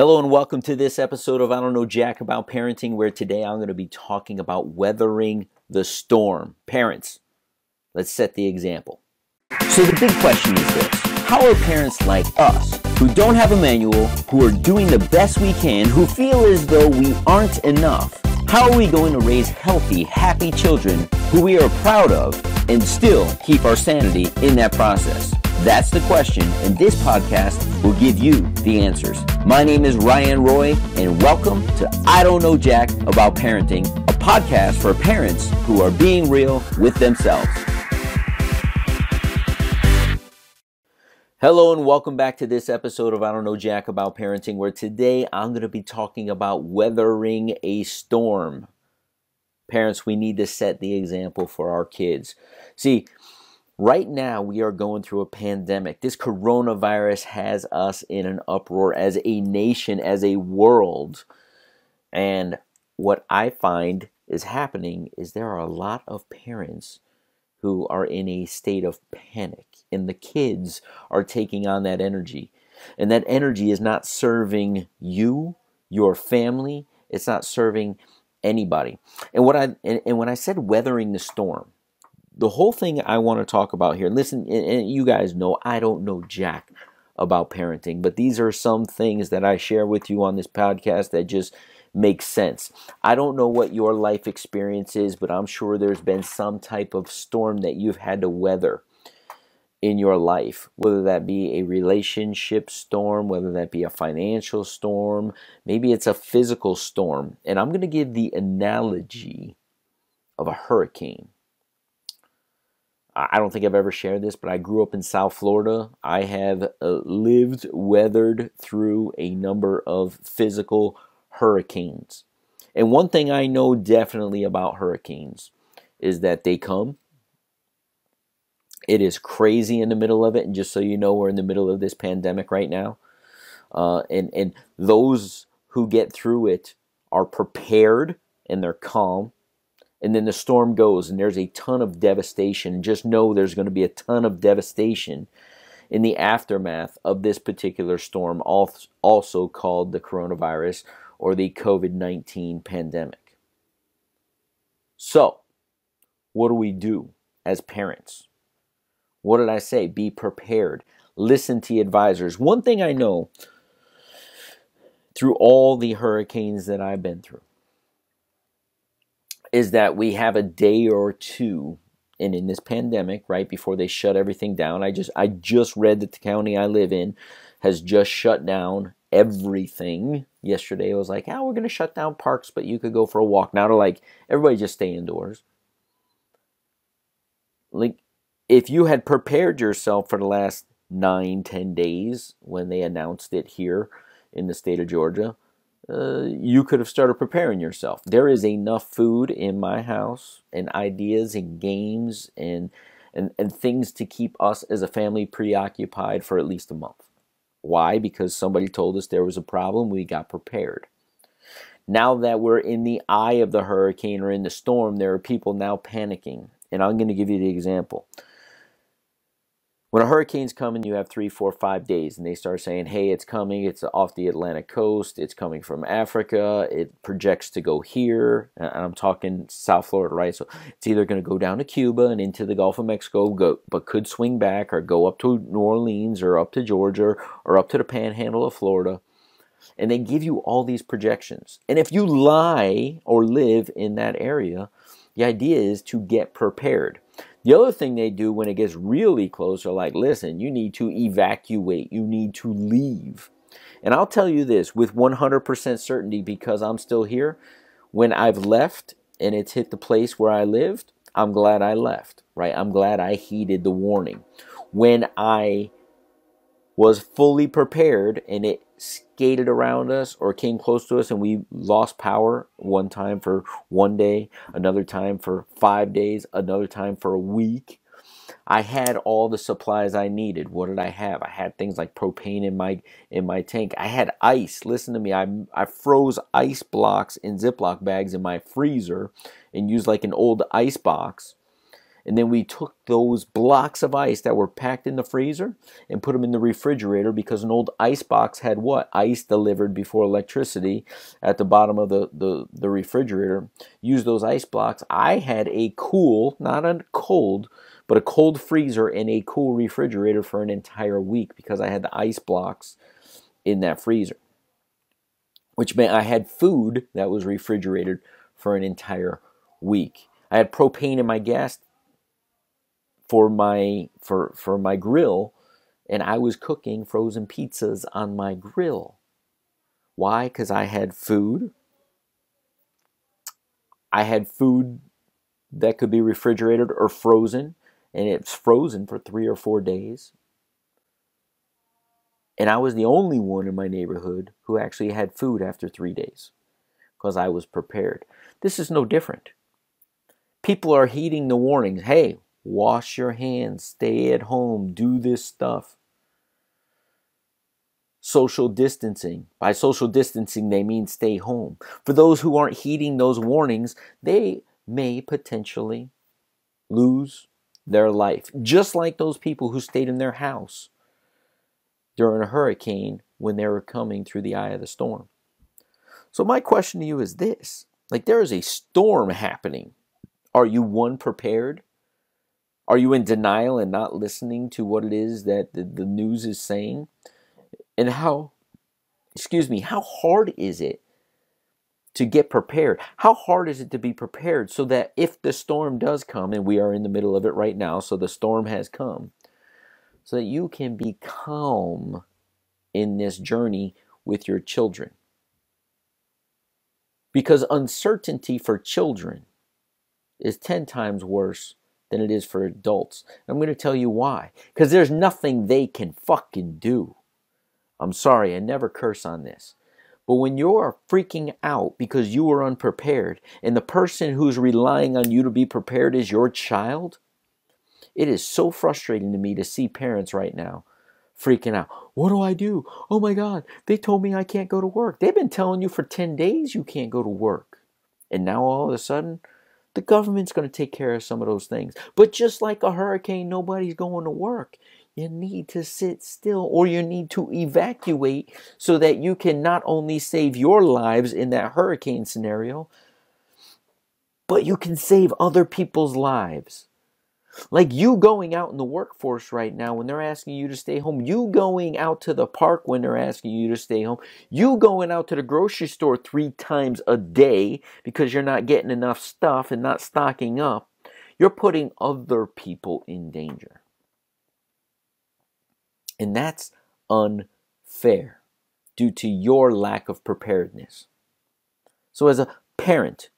Hello and welcome to this episode of I Don't Know Jack About Parenting, where today I'm going to be talking about weathering the storm. Parents, let's set the example. So, the big question is this How are parents like us, who don't have a manual, who are doing the best we can, who feel as though we aren't enough, how are we going to raise healthy, happy children who we are proud of and still keep our sanity in that process? That's the question, and this podcast will give you the answers. My name is Ryan Roy, and welcome to I Don't Know Jack About Parenting, a podcast for parents who are being real with themselves. Hello, and welcome back to this episode of I Don't Know Jack About Parenting, where today I'm going to be talking about weathering a storm. Parents, we need to set the example for our kids. See, Right now, we are going through a pandemic. This coronavirus has us in an uproar as a nation, as a world. And what I find is happening is there are a lot of parents who are in a state of panic, and the kids are taking on that energy. And that energy is not serving you, your family, it's not serving anybody. And what I and, and when I said weathering the storm, the whole thing I want to talk about here, listen, and you guys know I don't know jack about parenting, but these are some things that I share with you on this podcast that just make sense. I don't know what your life experience is, but I'm sure there's been some type of storm that you've had to weather in your life, whether that be a relationship storm, whether that be a financial storm, maybe it's a physical storm. And I'm going to give the analogy of a hurricane. I don't think I've ever shared this, but I grew up in South Florida. I have uh, lived, weathered through a number of physical hurricanes. And one thing I know definitely about hurricanes is that they come. It is crazy in the middle of it. And just so you know, we're in the middle of this pandemic right now. Uh, and, and those who get through it are prepared and they're calm and then the storm goes and there's a ton of devastation. Just know there's going to be a ton of devastation in the aftermath of this particular storm, also called the coronavirus or the COVID 19 pandemic. So, what do we do as parents? What did I say? Be prepared. Listen to advisors. One thing I know through all the hurricanes that I've been through is that we have a day or two and in this pandemic right before they shut everything down i just i just read that the county i live in has just shut down everything. Yesterday it was like oh we're going to shut down parks but you could go for a walk. Now to like everybody just stay indoors. Like if you had prepared yourself for the last nine ten days when they announced it here in the state of georgia uh, you could have started preparing yourself. There is enough food in my house and ideas and games and, and, and things to keep us as a family preoccupied for at least a month. Why? Because somebody told us there was a problem, we got prepared. Now that we're in the eye of the hurricane or in the storm, there are people now panicking. And I'm going to give you the example when a hurricane's coming, you have three, four, five days, and they start saying, hey, it's coming, it's off the Atlantic coast, it's coming from Africa, it projects to go here, and I'm talking South Florida, right? So it's either going to go down to Cuba and into the Gulf of Mexico, go, but could swing back or go up to New Orleans or up to Georgia or up to the panhandle of Florida. And they give you all these projections. And if you lie or live in that area, the idea is to get prepared. The other thing they do when it gets really close are like, listen, you need to evacuate, you need to leave. And I'll tell you this with 100% certainty because I'm still here. When I've left and it's hit the place where I lived, I'm glad I left, right? I'm glad I heeded the warning. When I was fully prepared and it skated around us or came close to us and we lost power one time for one day, another time for five days, another time for a week. I had all the supplies I needed. What did I have? I had things like propane in my in my tank. I had ice. Listen to me. I I froze ice blocks in Ziploc bags in my freezer and used like an old ice box And then we took those blocks of ice that were packed in the freezer and put them in the refrigerator because an old ice box had what? Ice delivered before electricity at the bottom of the, the, the refrigerator. Use those ice blocks. I had a cool, not a cold, but a cold freezer and a cool refrigerator for an entire week because I had the ice blocks in that freezer. Which meant I had food that was refrigerated for an entire week. I had propane in my gas for my for for my grill and I was cooking frozen pizzas on my grill. Why? Cuz I had food. I had food that could be refrigerated or frozen and it's frozen for 3 or 4 days. And I was the only one in my neighborhood who actually had food after 3 days because I was prepared. This is no different. People are heeding the warnings. Hey, Wash your hands, stay at home, do this stuff. Social distancing. By social distancing, they mean stay home. For those who aren't heeding those warnings, they may potentially lose their life, just like those people who stayed in their house during a hurricane when they were coming through the eye of the storm. So, my question to you is this like, there is a storm happening. Are you one prepared? Are you in denial and not listening to what it is that the, the news is saying? And how, excuse me, how hard is it to get prepared? How hard is it to be prepared so that if the storm does come, and we are in the middle of it right now, so the storm has come, so that you can be calm in this journey with your children? Because uncertainty for children is 10 times worse than it is for adults. I'm going to tell you why. Because there's nothing they can fucking do. I'm sorry, I never curse on this. But when you're freaking out because you are unprepared and the person who's relying on you to be prepared is your child, it is so frustrating to me to see parents right now freaking out. What do I do? Oh my God, they told me I can't go to work. They've been telling you for 10 days you can't go to work. And now all of a sudden, the government's going to take care of some of those things. But just like a hurricane, nobody's going to work. You need to sit still or you need to evacuate so that you can not only save your lives in that hurricane scenario, but you can save other people's lives. Like you going out in the workforce right now when they're asking you to stay home, you going out to the park when they're asking you to stay home, you going out to the grocery store three times a day because you're not getting enough stuff and not stocking up, you're putting other people in danger. And that's unfair due to your lack of preparedness. So, as a parent,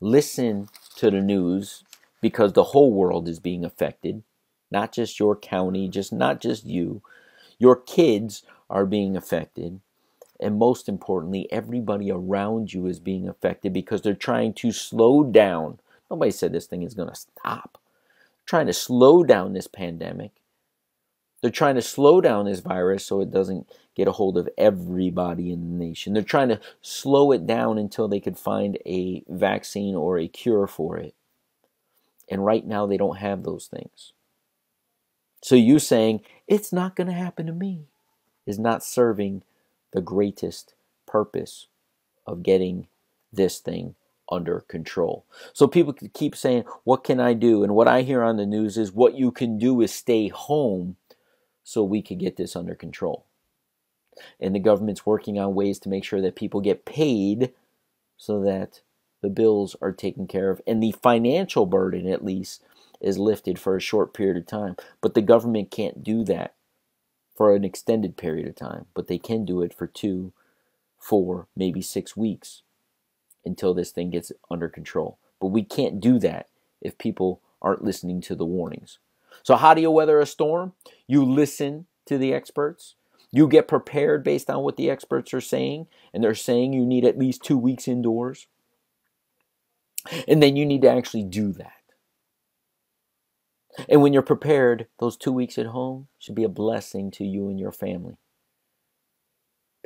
listen to the news because the whole world is being affected, not just your county, just not just you. Your kids are being affected. And most importantly, everybody around you is being affected because they're trying to slow down. Nobody said this thing is going to stop. They're trying to slow down this pandemic. They're trying to slow down this virus so it doesn't get a hold of everybody in the nation. They're trying to slow it down until they could find a vaccine or a cure for it. And right now, they don't have those things. So you saying, it's not going to happen to me, is not serving the greatest purpose of getting this thing under control. So people keep saying, What can I do? And what I hear on the news is, What you can do is stay home so we can get this under control. And the government's working on ways to make sure that people get paid so that the bills are taken care of and the financial burden at least is lifted for a short period of time. But the government can't do that for an extended period of time but they can do it for two four maybe six weeks until this thing gets under control. But we can't do that if people aren't listening to the warnings. So how do you weather a storm? You listen to the experts. You get prepared based on what the experts are saying and they're saying you need at least two weeks indoors and then you need to actually do that. And when you're prepared, those two weeks at home should be a blessing to you and your family.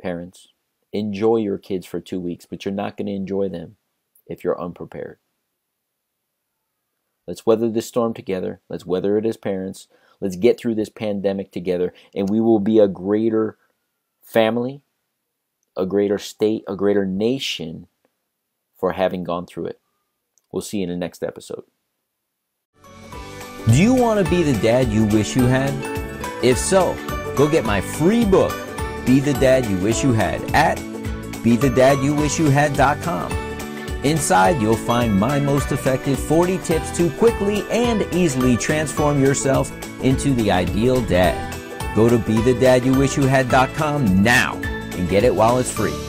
Parents, enjoy your kids for two weeks, but you're not going to enjoy them if you're unprepared. Let's weather this storm together. Let's weather it as parents. Let's get through this pandemic together, and we will be a greater family, a greater state, a greater nation for having gone through it. We'll see you in the next episode. Do you want to be the dad you wish you had? If so, go get my free book, Be the Dad You Wish You Had, at BeTheDadYouWishYouHad.com. Inside, you'll find my most effective 40 tips to quickly and easily transform yourself into the ideal dad. Go to BeTheDadYouWishYouHad.com now and get it while it's free.